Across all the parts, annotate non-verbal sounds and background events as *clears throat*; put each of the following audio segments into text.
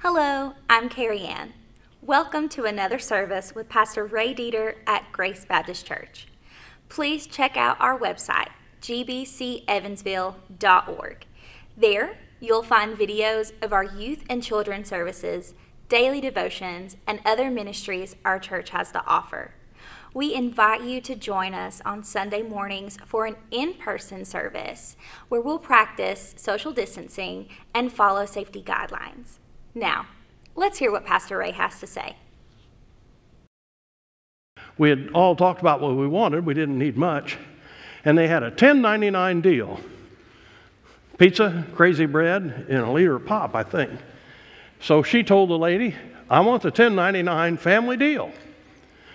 Hello, I'm Carrie Ann. Welcome to another service with Pastor Ray Dieter at Grace Baptist Church. Please check out our website, gbcevansville.org. There, you'll find videos of our youth and children's services, daily devotions, and other ministries our church has to offer. We invite you to join us on Sunday mornings for an in person service where we'll practice social distancing and follow safety guidelines. Now, let's hear what Pastor Ray has to say. We had all talked about what we wanted, we didn't need much, and they had a $10.99 deal pizza, crazy bread, and a liter of pop, I think. So she told the lady, I want the $10.99 family deal.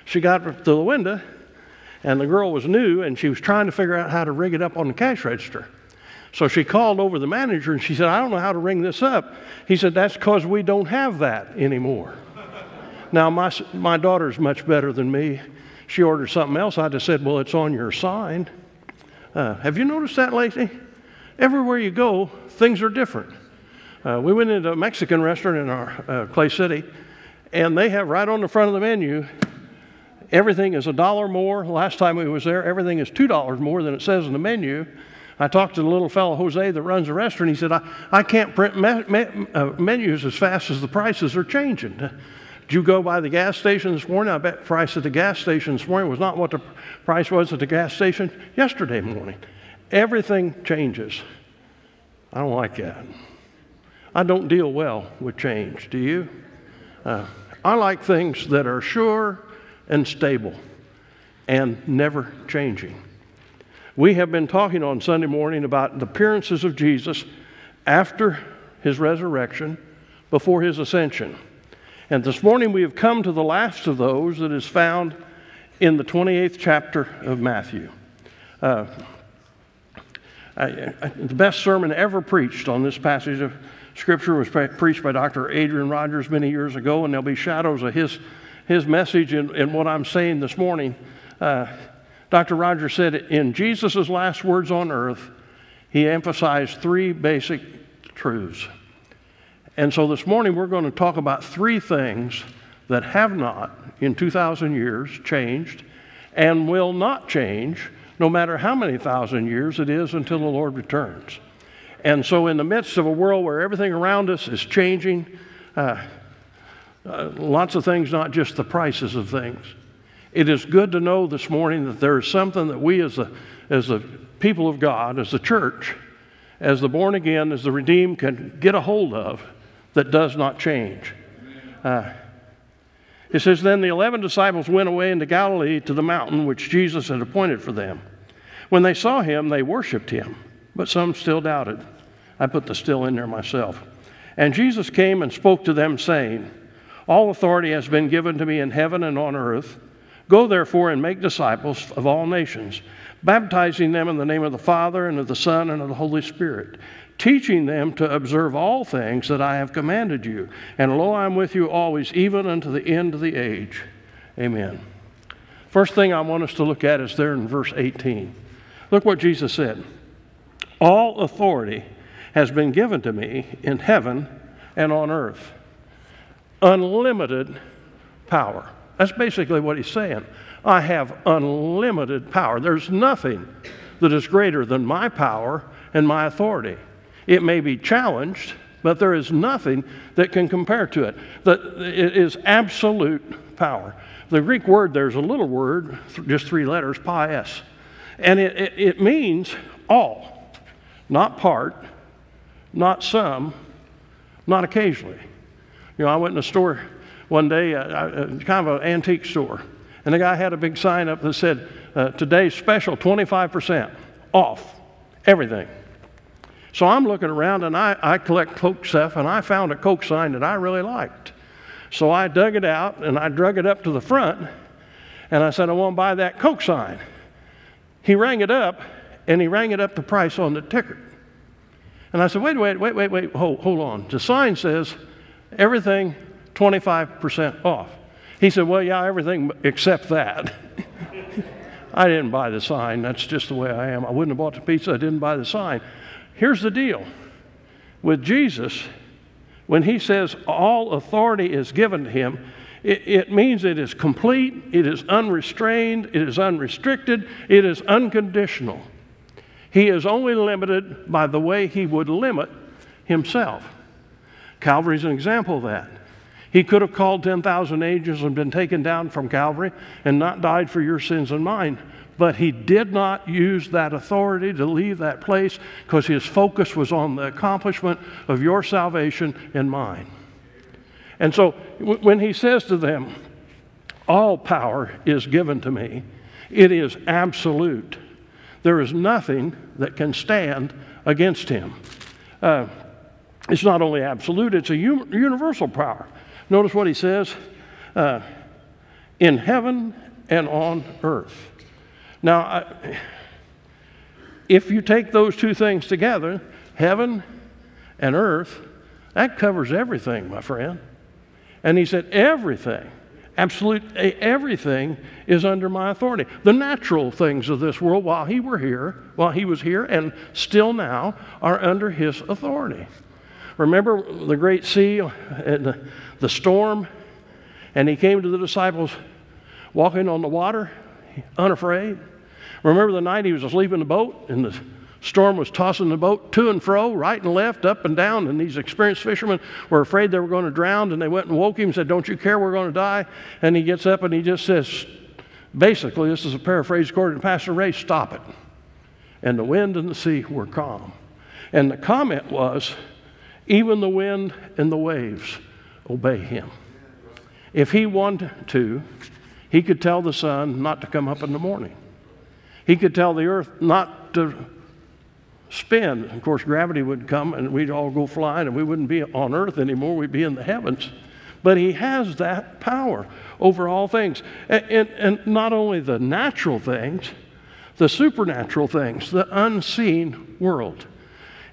She got to the window, and the girl was new, and she was trying to figure out how to rig it up on the cash register. So she called over the manager and she said, I don't know how to ring this up. He said, That's because we don't have that anymore. now, my, my daughter's much better than me. She ordered something else. I just said, Well, it's on your sign. Uh, have you noticed that lately? Everywhere you go, things are different. Uh, we went into a Mexican restaurant in our uh, Clay City, and they have right on the front of the menu Everything is a dollar more. Last time we was there, everything is two dollars more than it says in the menu. I talked to the little fellow Jose that runs the restaurant. He said, "I, I can't print me, me, uh, menus as fast as the prices are changing." *laughs* Did you go by the gas station this morning? I bet the price at the gas station this morning was not what the price was at the gas station yesterday morning. Everything changes. I don't like that. I don't deal well with change. Do you? Uh, I like things that are sure and stable and never changing. We have been talking on Sunday morning about the appearances of Jesus after his resurrection, before his ascension. And this morning we have come to the last of those that is found in the 28th chapter of Matthew. Uh, I, I, the best sermon ever preached on this passage of Scripture was pre- preached by Dr. Adrian Rogers many years ago, and there'll be shadows of his his message and, and what I'm saying this morning, uh, Dr. Rogers said in Jesus' last words on earth, he emphasized three basic truths. And so this morning we're going to talk about three things that have not, in 2,000 years, changed and will not change no matter how many thousand years it is until the Lord returns. And so, in the midst of a world where everything around us is changing, uh, uh, lots of things, not just the prices of things. It is good to know this morning that there is something that we, as the, as the people of God, as the church, as the born again, as the redeemed, can get a hold of that does not change. Uh, it says, Then the eleven disciples went away into Galilee to the mountain which Jesus had appointed for them. When they saw him, they worshiped him, but some still doubted. I put the still in there myself. And Jesus came and spoke to them, saying, all authority has been given to me in heaven and on earth. Go therefore and make disciples of all nations, baptizing them in the name of the Father and of the Son and of the Holy Spirit, teaching them to observe all things that I have commanded you. And lo, I am with you always, even unto the end of the age. Amen. First thing I want us to look at is there in verse 18. Look what Jesus said All authority has been given to me in heaven and on earth unlimited power. That's basically what he's saying. I have unlimited power. There's nothing that is greater than my power and my authority. It may be challenged, but there is nothing that can compare to it. That it is absolute power. The Greek word there's a little word, just three letters, pies, and it, it, it means all, not part, not some, not occasionally. You know, I went in a store one day, uh, uh, kind of an antique store, and the guy had a big sign up that said, uh, Today's special 25% off everything. So I'm looking around and I, I collect Coke stuff, and I found a Coke sign that I really liked. So I dug it out and I drug it up to the front, and I said, I want to buy that Coke sign. He rang it up, and he rang it up the price on the ticket. And I said, wait, wait, wait, wait, wait, hold, hold on. The sign says everything 25% off. He said, Well, yeah, everything except that. I didn't buy the sign. That's just the way I am. I wouldn't have bought the pizza. I didn't buy the sign. Here's the deal with Jesus, When he says all authority is given to him, it, it, means it is complete, it is unrestrained, it is unrestricted, it is unconditional. He is only limited by the way he would limit himself. Calvary is an example of that. He could have called 10,000 angels and been taken down from Calvary and not died for your sins and mine. But he did not use that authority to leave that place because his focus was on the accomplishment of your salvation and mine. And so when he says to them, All power is given to me, it is absolute. There is nothing that can stand against him. Uh, it's not only absolute, it's a universal power. Notice what he says uh, in heaven and on earth. Now, I, if you take those two things together, heaven and earth, that covers everything, my friend. And he said, everything, absolute everything is under my authority. The natural things of this world, while he were here, while he was here, and still now, are under his authority. Remember the great sea and the, the storm? And he came to the disciples walking on the water, unafraid. Remember the night he was asleep in the boat and the storm was tossing the boat to and fro, right and left, up and down. And these experienced fishermen were afraid they were going to drown. And they went and woke him and said, Don't you care? We're going to die. And he gets up and he just says, Basically, this is a paraphrase according to Pastor Ray stop it. And the wind and the sea were calm. And the comment was, even the wind and the waves obey him. If he wanted to, he could tell the sun not to come up in the morning. He could tell the earth not to spin. Of course, gravity would come and we'd all go flying and we wouldn't be on earth anymore, we'd be in the heavens. But he has that power over all things. And, and, and not only the natural things, the supernatural things, the unseen world.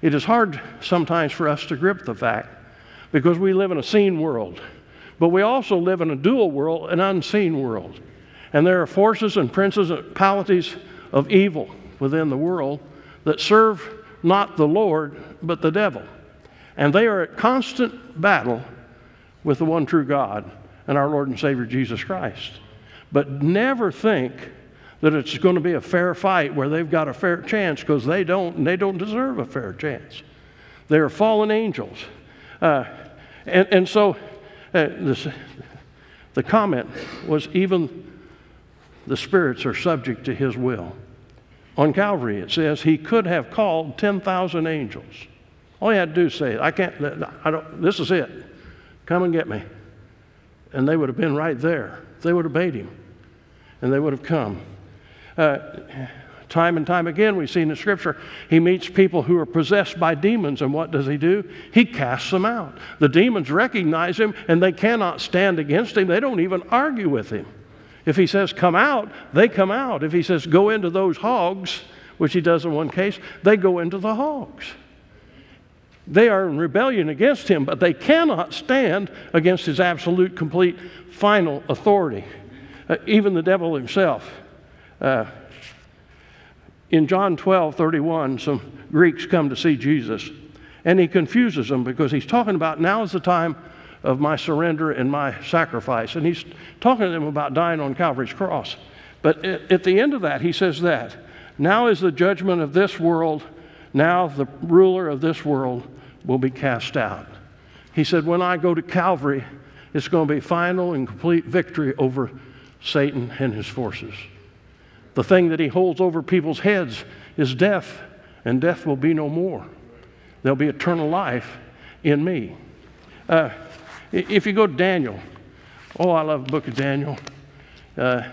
It is hard sometimes for us to grip the fact because we live in a seen world, but we also live in a dual world, an unseen world. And there are forces and polities of evil within the world that serve not the Lord, but the devil. And they are at constant battle with the one true God and our Lord and Savior Jesus Christ. But never think that it's going to be a fair fight where they've got a fair chance because they don't, and they don't deserve a fair chance. They're fallen angels. Uh, and, and so uh, this, the comment was even the spirits are subject to his will. On Calvary, it says he could have called 10,000 angels. All he had to do is say, I can't, I don't, this is it. Come and get me. And they would have been right there. They would have obeyed him. And they would have come. Uh, time and time again, we see in the scripture, he meets people who are possessed by demons, and what does he do? He casts them out. The demons recognize him, and they cannot stand against him. They don't even argue with him. If he says, come out, they come out. If he says, go into those hogs, which he does in one case, they go into the hogs. They are in rebellion against him, but they cannot stand against his absolute, complete, final authority. Uh, even the devil himself. Uh, in John 12 31, some Greeks come to see Jesus, and he confuses them because he's talking about now is the time of my surrender and my sacrifice. And he's talking to them about dying on Calvary's cross. But at the end of that, he says that now is the judgment of this world, now the ruler of this world will be cast out. He said, When I go to Calvary, it's going to be final and complete victory over Satan and his forces. The thing that he holds over people's heads is death, and death will be no more. There'll be eternal life in me. Uh, if you go to Daniel, oh, I love the book of Daniel. Uh,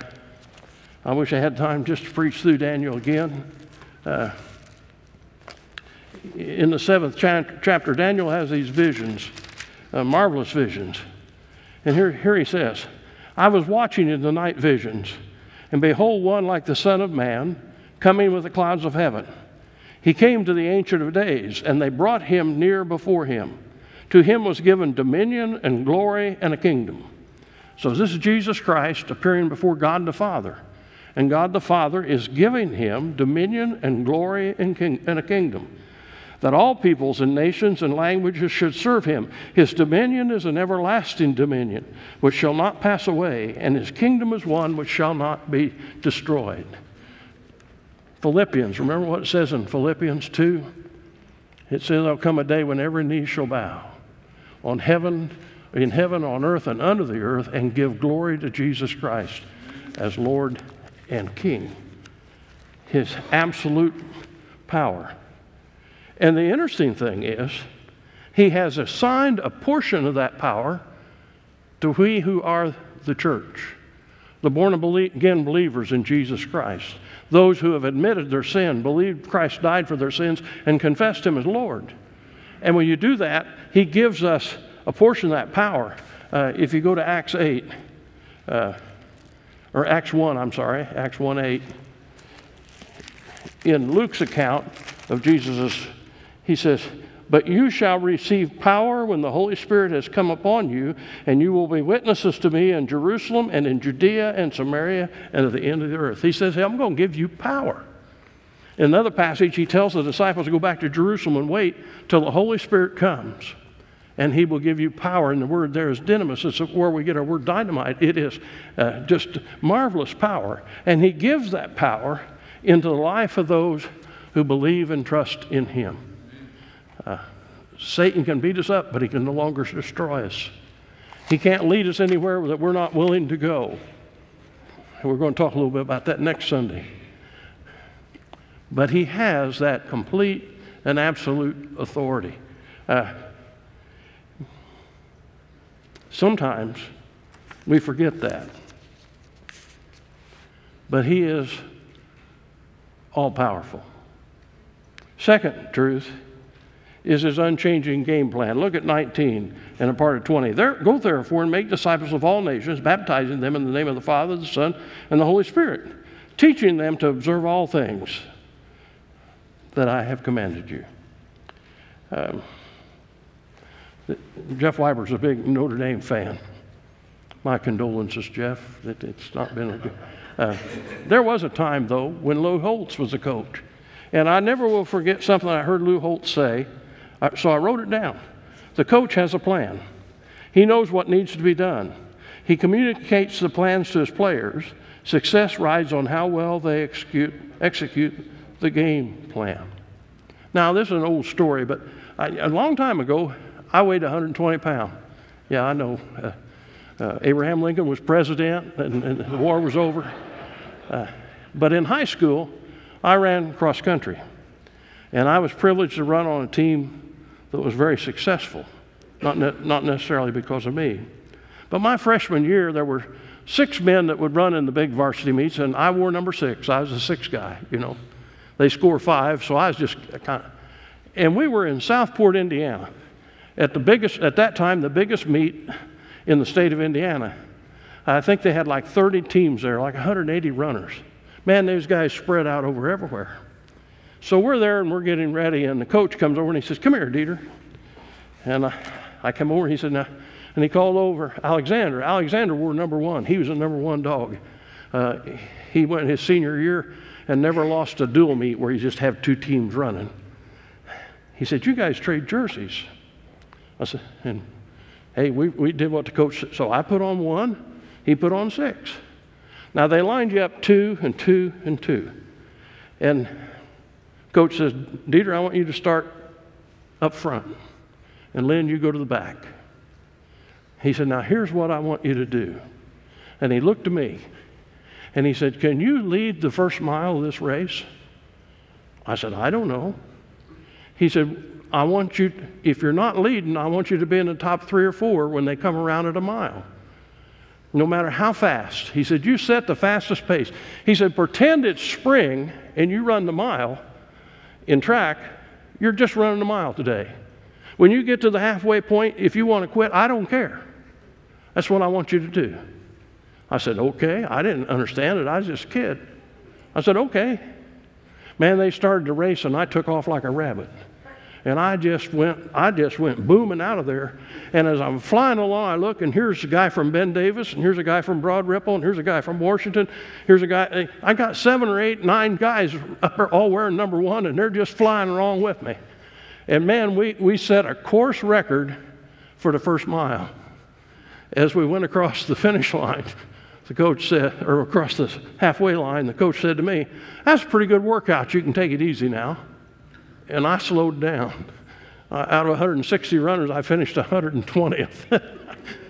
I wish I had time just to preach through Daniel again. Uh, in the seventh chapter, Daniel has these visions, uh, marvelous visions. And here, here he says, I was watching in the night visions and behold, one like the Son of Man coming with the clouds of heaven. He came to the Ancient of Days, and they brought him near before him. To him was given dominion and glory and a kingdom. So, this is Jesus Christ appearing before God the Father. And God the Father is giving him dominion and glory and, king- and a kingdom. That all peoples and nations and languages should serve him. His dominion is an everlasting dominion which shall not pass away, and his kingdom is one which shall not be destroyed. Philippians, remember what it says in Philippians 2? It says, There'll come a day when every knee shall bow on heaven, in heaven, on earth, and under the earth, and give glory to Jesus Christ as Lord and King. His absolute power. And the interesting thing is, he has assigned a portion of that power to we who are the church, the born again believers in Jesus Christ, those who have admitted their sin, believed Christ died for their sins, and confessed Him as Lord. And when you do that, He gives us a portion of that power. Uh, if you go to Acts 8, uh, or Acts 1, I'm sorry, Acts 1 8, in Luke's account of Jesus' He says, But you shall receive power when the Holy Spirit has come upon you, and you will be witnesses to me in Jerusalem and in Judea and Samaria and at the end of the earth. He says, hey, I'm going to give you power. In another passage, he tells the disciples to go back to Jerusalem and wait till the Holy Spirit comes, and he will give you power. And the word there is dynamis. It's where we get our word dynamite. It is uh, just marvelous power. And he gives that power into the life of those who believe and trust in him. Satan can beat us up, but he can no longer destroy us. He can't lead us anywhere that we're not willing to go. And we're going to talk a little bit about that next Sunday. But he has that complete and absolute authority. Uh, sometimes we forget that. But he is all powerful. Second truth is his unchanging game plan. Look at 19 and a part of 20. There, go therefore and make disciples of all nations, baptizing them in the name of the Father, the Son, and the Holy Spirit, teaching them to observe all things that I have commanded you. Um, Jeff Weiber's a big Notre Dame fan. My condolences, Jeff. It, it's not been a good. Uh, there was a time, though, when Lou Holtz was a coach. And I never will forget something I heard Lou Holtz say so I wrote it down. The coach has a plan, he knows what needs to be done. He communicates the plans to his players. Success rides on how well they execute, execute the game plan. Now, this is an old story, but I, a long time ago, I weighed 120 pounds. Yeah, I know. Uh, uh, Abraham Lincoln was president and, and, the war was over. Uh, but in high school, I ran cross country. And I was privileged to run on a team that was very successful, not, ne- not necessarily because of me. But my freshman year, there were six men that would run in the big varsity meets, and I wore number six. I was the six guy, you know. They score five, so I was just kind of. And we were in Southport, Indiana, at the biggest, at that time, the biggest meet in the state of Indiana. I think they had like 30 teams there, like 180 runners. Man, those guys spread out over everywhere. So we're there and we're getting ready, and the coach comes over and he says, Come here, Dieter. And I, I come over and he said, and he called over Alexander. Alexander wore number one. He was a number one dog. Uh, he went his senior year and never lost a dual meet where you just have two teams running. He said, You guys trade jerseys. I said, and hey, we, we did what the coach said. So I put on one, he put on six. Now they lined you up two and two and two. And Coach says, Dieter, I want you to start up front, and Lynn, you go to the back. He said, Now here's what I want you to do. And he looked at me and he said, Can you lead the first mile of this race? I said, I don't know. He said, I want you, if you're not leading, I want you to be in the top three or four when they come around at a mile. No matter how fast. He said, You set the fastest pace. He said, Pretend it's spring and you run the mile in track, you're just running a mile today. When you get to the halfway point, if you want to quit, I don't care. That's what I want you to do. I said, okay. I didn't understand it. I was just a kid. I said, okay. Man, they started to race and I took off like a rabbit. And I just went, I just went booming out of there. And as I'm flying along, I look, and here's a guy from Ben Davis, and here's a guy from Broad Ripple, and here's a guy from Washington. Here's a guy. Eh, I got seven or eight, nine guys up there all wearing number one, and they're just flying along with me. And man, we, we set a course record for the first mile. As we went across the *laughs* finish line, the coach said, or across the halfway line, the coach said to me, That's a pretty good workout. You can take it easy now. And I slowed down. Uh, out of 160 runners, I finished 120th.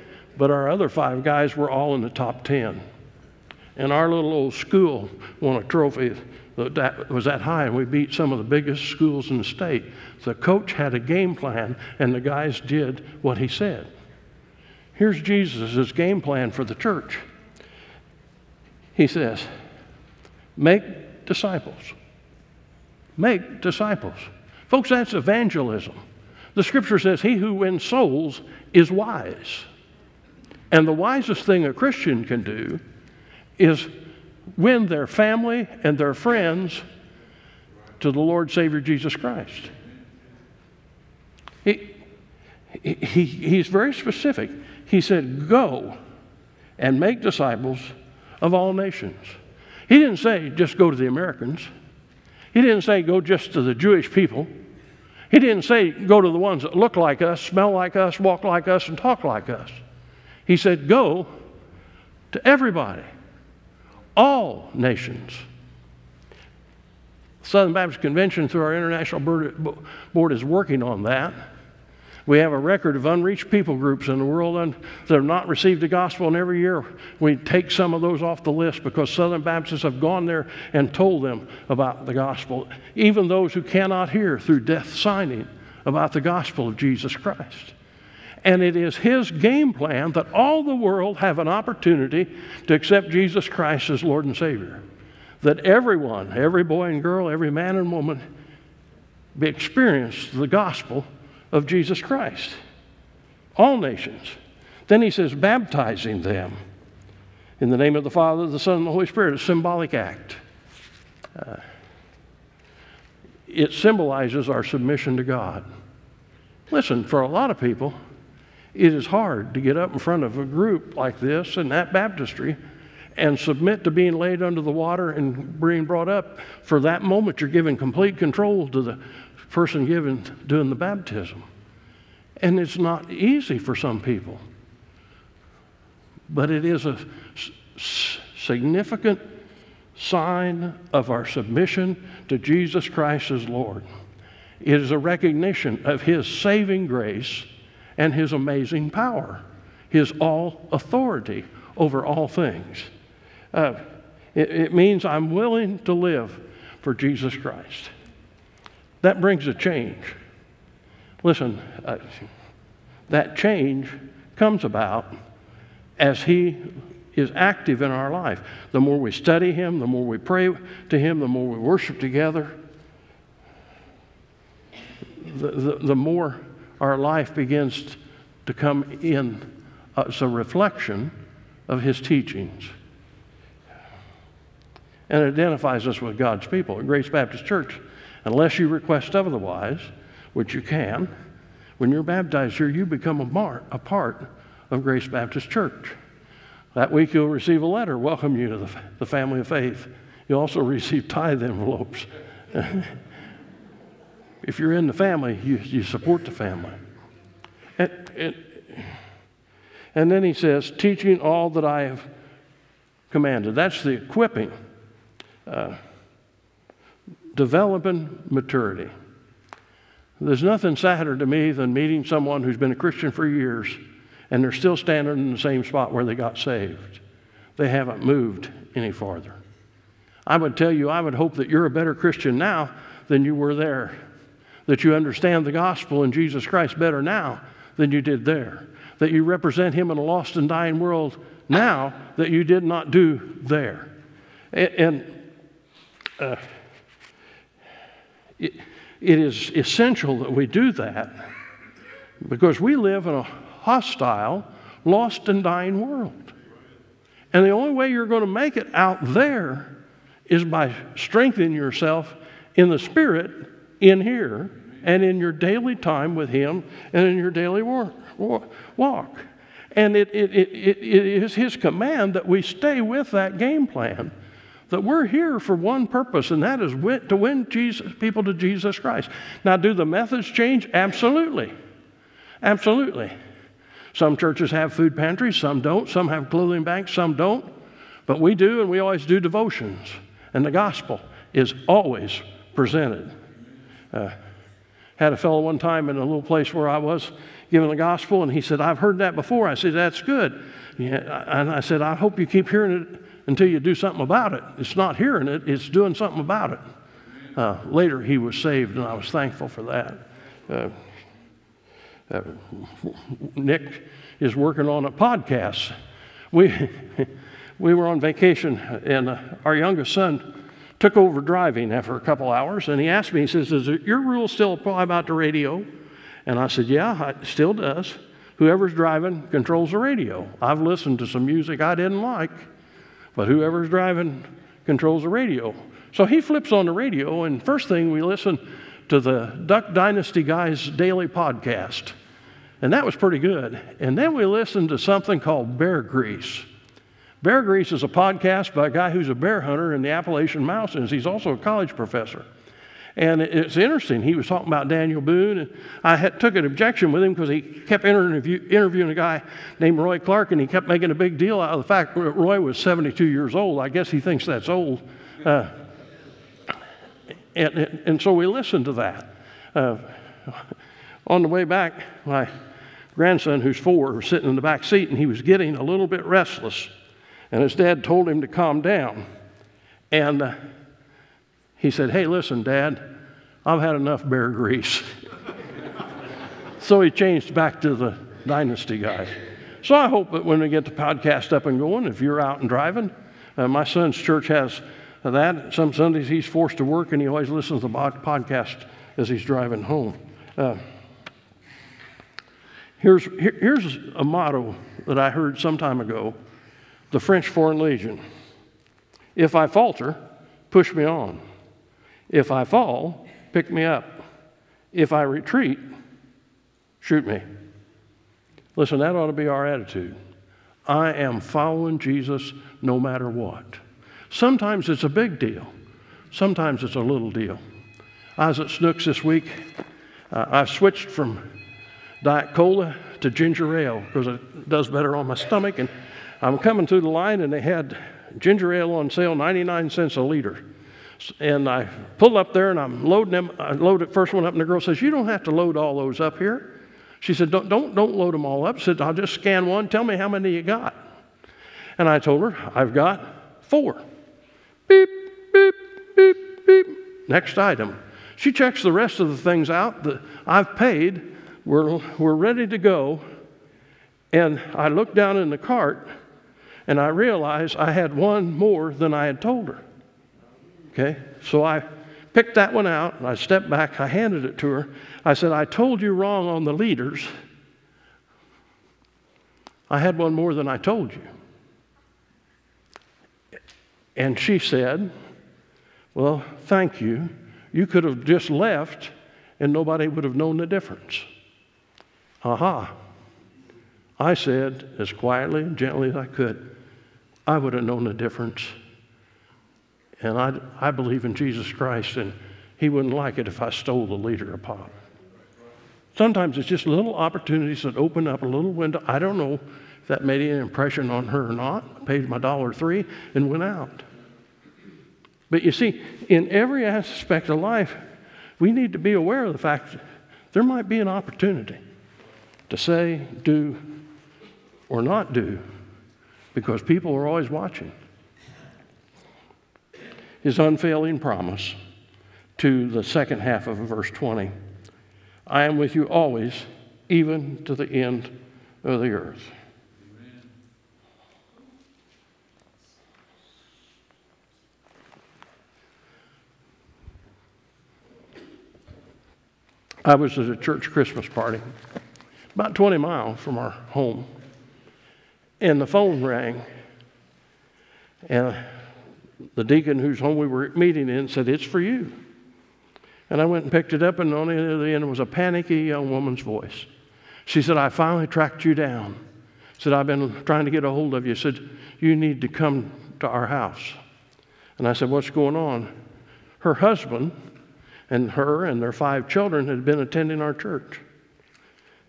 *laughs* but our other five guys were all in the top 10. And our little old school won a trophy that was that high, and we beat some of the biggest schools in the state. The coach had a game plan, and the guys did what he said. Here's Jesus' game plan for the church. He says, Make disciples. Make disciples. Folks, that's evangelism. The scripture says, He who wins souls is wise. And the wisest thing a Christian can do is win their family and their friends to the Lord Savior Jesus Christ. He, he, he's very specific. He said, Go and make disciples of all nations. He didn't say just go to the Americans. He didn't say go just to the Jewish people. He didn't say go to the ones that look like us, smell like us, walk like us, and talk like us. He said go to everybody all nations. Southern Baptist Convention, through our International Board, is working on that. We have a record of unreached people groups in the world that have not received the gospel, and every year we take some of those off the list because Southern Baptists have gone there and told them about the gospel, even those who cannot hear through deaf signing about the gospel of Jesus Christ. And it is his game plan that all the world have an opportunity to accept Jesus Christ as Lord and Savior. That everyone, every boy and girl, every man and woman, be experienced the gospel of Jesus Christ. All nations. Then he says, baptizing them in the name of the Father, the Son, and the Holy Spirit, a symbolic act. Uh, it symbolizes our submission to God. Listen, for a lot of people, it is hard to get up in front of a group like this in that baptistry and submit to being laid under the water and being brought up. For that moment, you're giving complete control to the person giving, doing the baptism. And it's not easy for some people. But it is a s- significant sign of our submission to Jesus Christ as Lord. It is a recognition of His saving grace and his amazing power, his all authority over all things. Uh, it, it means I'm willing to live for Jesus Christ. That brings a change. Listen, uh, that change comes about as He is active in our life. The more we study Him, the more we pray to Him, the more we worship together, the, the, the more our life begins to come in as a reflection of his teachings and identifies us with God's people at Grace Baptist Church. Unless you request otherwise, which you can, when you're baptized here, you become a, mar- a part of Grace Baptist Church. That week, you'll receive a letter welcoming you to the, the family of faith. You'll also receive tithe envelopes. *laughs* if you're in the family, you, you support the family. And, and, and then he says, teaching all that I have commanded. That's the equipping, uh, developing maturity. There's nothing sadder to me than meeting someone who's been a Christian for years and they're still standing in the same spot where they got saved. They haven't moved any farther. I would tell you, I would hope that you're a better Christian now than you were there, that you understand the gospel and Jesus Christ better now than you did there, that you represent Him in a lost and dying world now that you did not do there. And, and uh, it, it is essential that we do that because we live in a hostile, lost, and dying world. And the only way you're going to make it out there is by strengthening yourself in the Spirit in here and in your daily time with Him and in your daily walk. And it, it, it, it is His command that we stay with that game plan, that we're here for one purpose, and that is to win Jesus, people to Jesus Christ. Now, do the methods change? Absolutely. Absolutely. Some churches have food pantries, some don't. Some have clothing banks, some don't. But we do, and we always do devotions. And the gospel is always presented. Uh, had a fellow one time in a little place where I was giving the gospel, and he said, I've heard that before. I said, That's good. Yeah, and I said, I hope you keep hearing it until you do something about it. It's not hearing it, it's doing something about it. Uh, later, he was saved, and I was thankful for that. Uh, uh, Nick is working on a podcast. We, *laughs* we were on vacation, and uh, our youngest son took over driving after a couple hours, and he asked me, he says, Does your rule still apply about the radio? And I said, Yeah, it still does. Whoever's driving controls the radio. I've listened to some music I didn't like, but whoever's driving controls the radio. So he flips on the radio, and first thing we listen to the Duck Dynasty guys' daily podcast. And that was pretty good. And then we listened to something called Bear Grease. Bear Grease is a podcast by a guy who's a bear hunter in the Appalachian Mountains. He's also a college professor. And it's interesting. He was talking about Daniel Boone, and I had, took an objection with him because he kept interview, interviewing a guy named Roy Clark, and he kept making a big deal out of the fact that Roy was 72 years old. I guess he thinks that's old. Uh, and, and, so we listened to that. Uh, on the way back, my grandson, who's four, was sitting in the back seat, and he was getting a little bit restless. And his dad told him to calm down. And uh, he said, Hey, listen, Dad, I've had enough bear grease. so he changed back to the Dynasty guy. So I hope that when we get the podcast up and going, if you're out and driving, uh, my son's church has that. Some Sundays he's forced to work and he always listens to the podcast as he's driving home. Uh, here's, here, here's a motto that I heard some time ago the French Foreign Legion. If I falter, push me on. If I fall, pick me up. If I retreat, shoot me. Listen, that ought to be our attitude. I am following Jesus no matter what. Sometimes it's a big deal, sometimes it's a little deal. I was at Snooks this week. Uh, I've switched from Diet Cola to ginger ale because it does better on my stomach. And I'm coming through the line, and they had ginger ale on sale, 99 cents a liter. And I pull up there and I'm loading them. I load the first one up, and the girl says, You don't have to load all those up here. She said, Don't, don't, don't load them all up. She said, I'll just scan one. Tell me how many you got. And I told her, I've got four. Beep, beep, beep, beep. Next item. She checks the rest of the things out that I've paid. We're, we're ready to go. And I look down in the cart and I realize I had one more than I had told her. Okay? So I picked that one out and I stepped back. I handed it to her. I said, I told you wrong on the liters. I had one more than I told you. And she said, Well, thank you. You could have just left and nobody would have known the difference. Aha. I said, as quietly and gently as I could, I would have known the difference. And I, I believe in Jesus Christ, and He wouldn't like it if I stole the liter pop. Sometimes it's just little opportunities that open up a little window. I don't know if that made any impression on her or not. I paid my dollar three and went out. But you see, in every aspect of life, we need to be aware of the fact that there might be an opportunity to say, do, or not do because people are always watching. His unfailing promise to the second half of verse 20 I am with you always, even to the end of the earth. I was at a church Christmas party about 20 miles from our home. And the phone rang. And the deacon whose home we were meeting in said, It's for you. And I went and picked it up, and on the other end was a panicky young woman's voice. She said, I finally tracked you down. Said, I've been trying to get a hold of you. Said, You need to come to our house. And I said, What's going on? Her husband and her and their five children had been attending our church.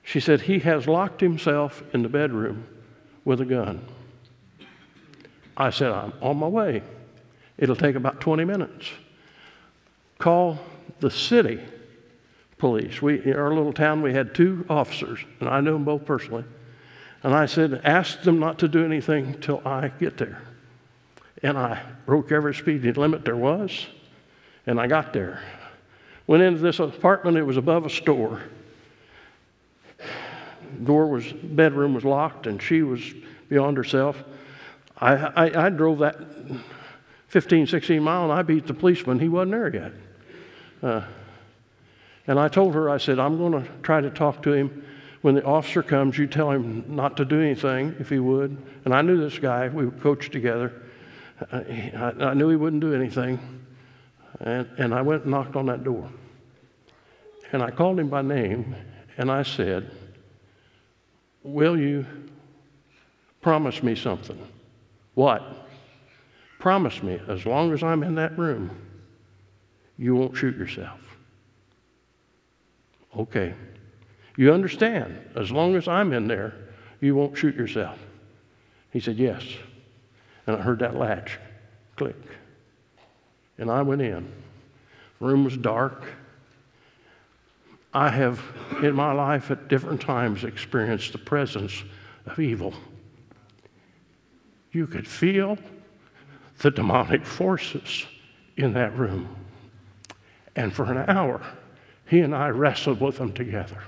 She said, He has locked himself in the bedroom with a gun. I said, I'm on my way. It'll take about 20 minutes. Call the city police. We, in our little town, we had two officers, and I knew them both personally. And I said, ask them not to do anything till I get there. And I broke every speed limit there was, and I got there. Went into this apartment, it was above a store. Door was, bedroom was locked, and she was beyond herself. I, I, I drove that 15, 16 mile, and I beat the policeman. He wasn't there yet. Uh, and I told her, I said, I'm going to try to talk to him. When the officer comes, you tell him not to do anything if he would. And I knew this guy, we coached together. I, I knew he wouldn't do anything. And, and I went and knocked on that door. And I called him by name and I said, Will you promise me something? What? Promise me, as long as I'm in that room, you won't shoot yourself. Okay. You understand, as long as I'm in there, you won't shoot yourself. He said, Yes. And I heard that latch click. And I went in. The room was dark. I have, in my life, at different times, experienced the presence of evil. You could feel the demonic forces in that room. And for an hour, he and I wrestled with them together.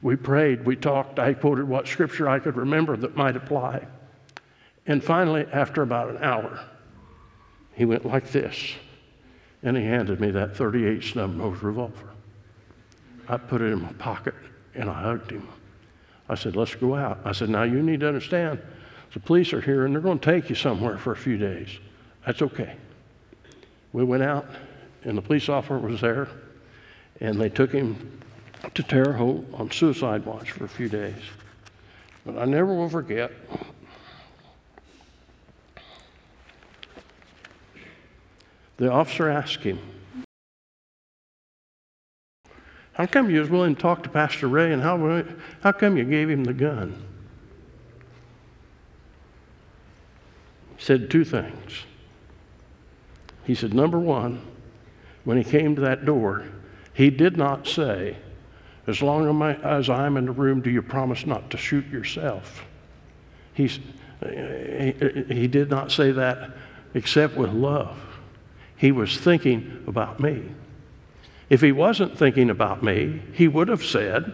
We prayed, we talked, I quoted what scripture I could remember that might apply. And finally, after about an hour, he went like this, and he handed me that 38 snub nose revolver. I put it in my pocket and I hugged him. I said, Let's go out. I said, Now you need to understand the police are here and they're going to take you somewhere for a few days. That's okay. We went out, and the police officer was there, and they took him to Terre Haute on suicide watch for a few days. But I never will forget. The officer asked him, How come you was willing to talk to Pastor Ray, and how, how come you gave him the gun? He said two things. He said, Number one, when he came to that door, he did not say, As long as I'm in the room, do you promise not to shoot yourself? He's, he, he did not say that except with love. He was thinking about me. If he wasn't thinking about me, he would have said,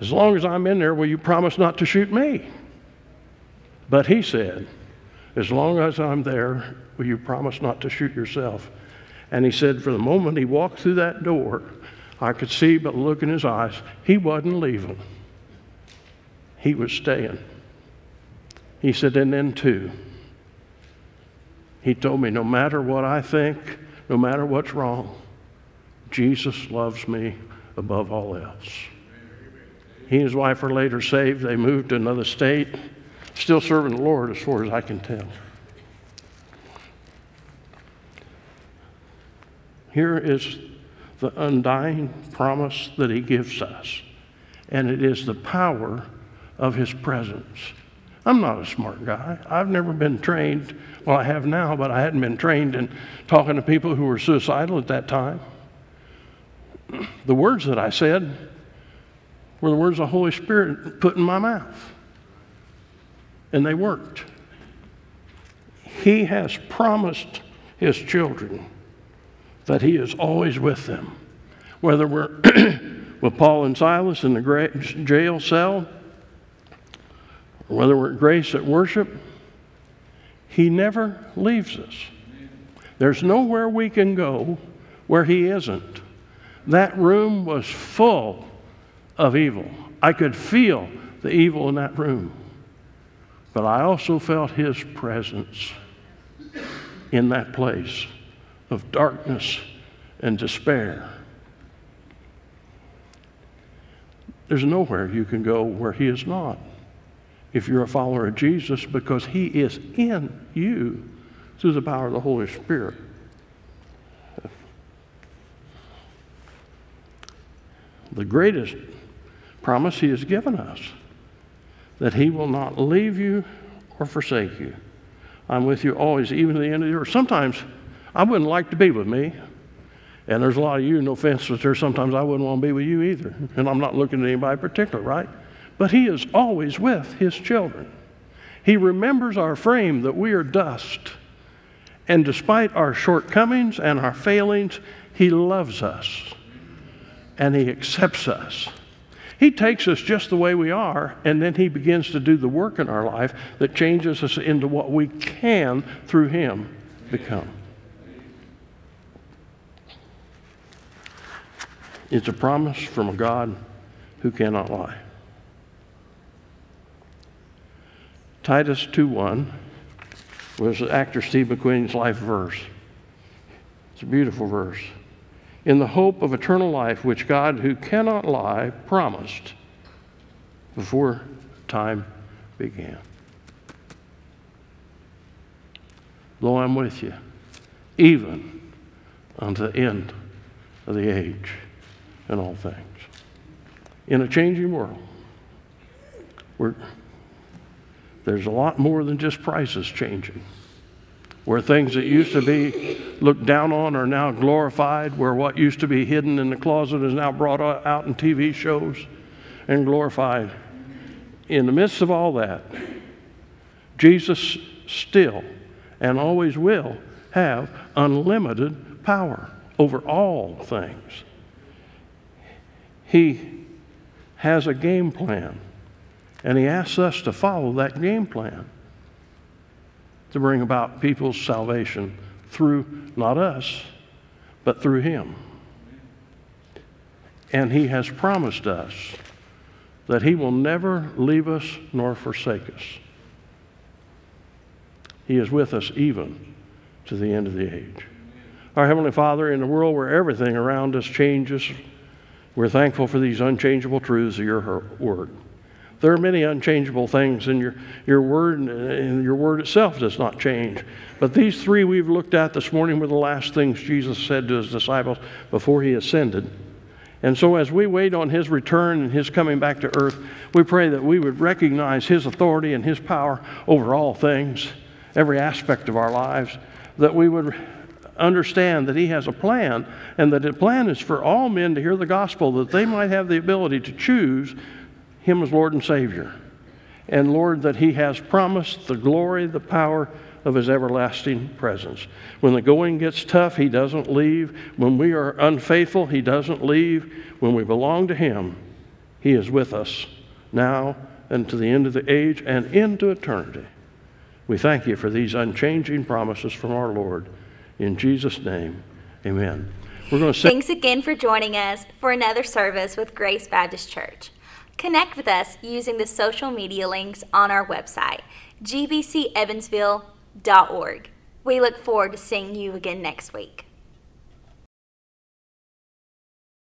As long as I'm in there, will you promise not to shoot me? But he said, As long as I'm there, will you promise not to shoot yourself? And he said, For the moment he walked through that door, I could see the look in his eyes, he wasn't leaving. He was staying. He said, And then, too, he told me, No matter what I think, no matter what's wrong, Jesus loves me above all else. He and his wife are later saved. They moved to another state, still serving the Lord as far as I can tell. Here is the undying promise that he gives us, and it is the power of his presence. I'm not a smart guy. I've never been trained, well, I have now, but I hadn't been trained in talking to people who were suicidal at that time the words that I said were the words the Holy Spirit put in my mouth. And they worked. He has promised his children that he is always with them. Whether we're *clears throat* with Paul and Silas in the jail cell, or whether we're at grace at worship, he never leaves us. There's nowhere we can go where he isn't. That room was full of evil. I could feel the evil in that room. But I also felt his presence in that place of darkness and despair. There's nowhere you can go where he is not if you're a follower of Jesus because he is in you through the power of the Holy Spirit. The greatest promise He has given us that He will not leave you or forsake you. I'm with you always, even to the end of the earth. Sometimes I wouldn't like to be with me. And there's a lot of you, no offense, but there's sometimes I wouldn't want to be with you either. And I'm not looking at anybody particular, right? But He is always with His children. He remembers our frame that we are dust. And despite our shortcomings and our failings, He loves us and He accepts us. He takes us just the way we are, and then He begins to do the work in our life that changes us into what we can, through Him, become. It's a promise from a God who cannot lie. Titus 2:1 was actor Steve McQueen's life verse. It's a beautiful verse. In the hope of eternal life, which God, who cannot lie, promised before time began. Lo, I'm with you, even unto the end of the age in all things. In a changing world, where there's a lot more than just prices changing. Where things that used to be looked down on are now glorified, where what used to be hidden in the closet is now brought out in TV shows and glorified. In the midst of all that, Jesus still and always will have unlimited power over all things. He has a game plan, and He asks us to follow that game plan to bring about people's salvation through not us, but through Him. And He has promised us that He will never leave us nor forsake us. He is with us even to the end of the age. Our Heavenly Father, in a world where everything around us changes, we're thankful for these unchangeable truths of your word. There are many unchangeable things in your, your word, and your word itself does not change. But these three we've looked at this morning were the last things Jesus said to his disciples before he ascended. And so, as we wait on his return and his coming back to earth, we pray that we would recognize his authority and his power over all things, every aspect of our lives, that we would understand that He has a plan, and that the plan is for all men to hear the gospel, that they might have the ability to choose Him as Lord and Savior. And Lord, that He has promised the glory, the power of His everlasting presence. When the going gets tough, He doesn't leave. When we are unfaithful, He doesn't leave. When we belong to Him, He is with us now and to the end of the age and into eternity. We thank you for these unchanging promises from our Lord. In Jesus' name, amen. We're going to say- Thanks again for joining us for another service with Grace Baptist Church. Connect with us using the social media links on our website, gbcevansville.org. We look forward to seeing you again next week.